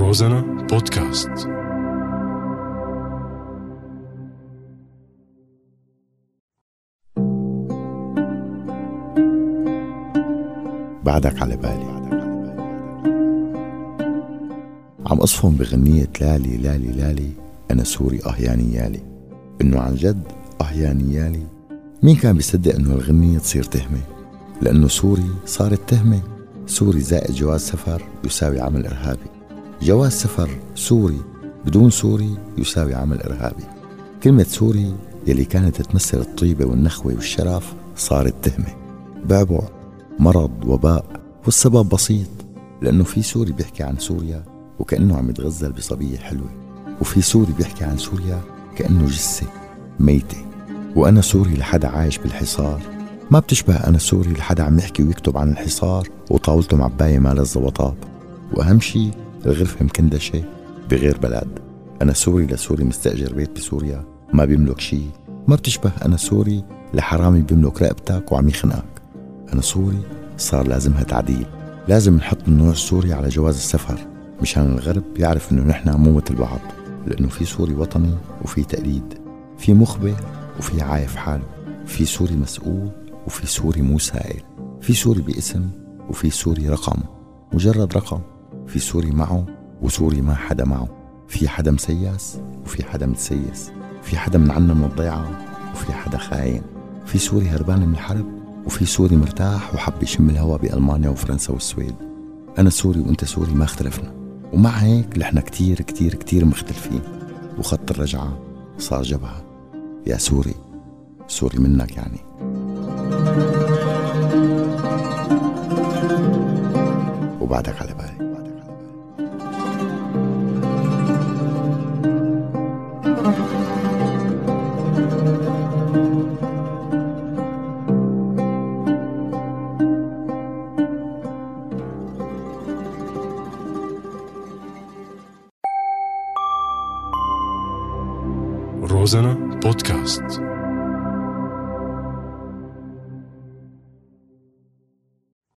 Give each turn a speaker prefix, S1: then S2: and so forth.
S1: روزانا بودكاست.
S2: بعدك على بالي. عم أصفن بغنية لالي لالي لالي أنا سوري أه يا نيالي إنه عن جد أه يا نيالي مين كان بيصدق إنه الغنية تصير تهمة؟ لأنه سوري صارت تهمة. سوري زائد جواز سفر يساوي عمل إرهابي. جواز سفر سوري بدون سوري يساوي عمل إرهابي. كلمة سوري يلي كانت تمثل الطيبة والنخوة والشرف صارت تهمة. بعبع مرض وباء والسبب بسيط لأنه في سوري بيحكي عن سوريا وكأنه عم يتغزل بصبية حلوة وفي سوري بيحكي عن سوريا كأنه جثة ميتة. وأنا سوري لحدا عايش بالحصار. ما بتشبه أنا سوري لحدا عم يحكي ويكتب عن الحصار وطاولته معباية ما لذ وطاب. وأهم شي الغرفة مكندشة بغير بلد. أنا سوري لسوري مستأجر بيت بسوريا ما بيملك شي ما بتشبه أنا سوري لحرامي بيملك رقبتك وعم يخنقك. أنا سوري صار لازمها تعديل لازم نحط النوع السوري على جواز السفر مشان الغرب يعرف إنه نحن مو مثل بعض لأنه في سوري وطني وفي تقليد. في مخبر وفي عايف حاله. في سوري مسؤول وفي سوري مو سائل. في سوري باسم وفي سوري رقم. مجرد رقم. في سوري معه وسوري ما حدا معه في حدا مسيس وفي حدا متسيس في حدا منعنى من الضيعة وفي حدا خاين في سوري هربان من الحرب وفي سوري مرتاح وحب يشم الهواء بألمانيا وفرنسا والسويد. أنا سوري وأنت سوري ما اختلفنا ومع هيك نحن كتير كتير كتير مختلفين. وخط الرجعة صار جبهة. يا سوري سوري منك يعني. وبعدك على بالي.
S1: روزانا بودكاست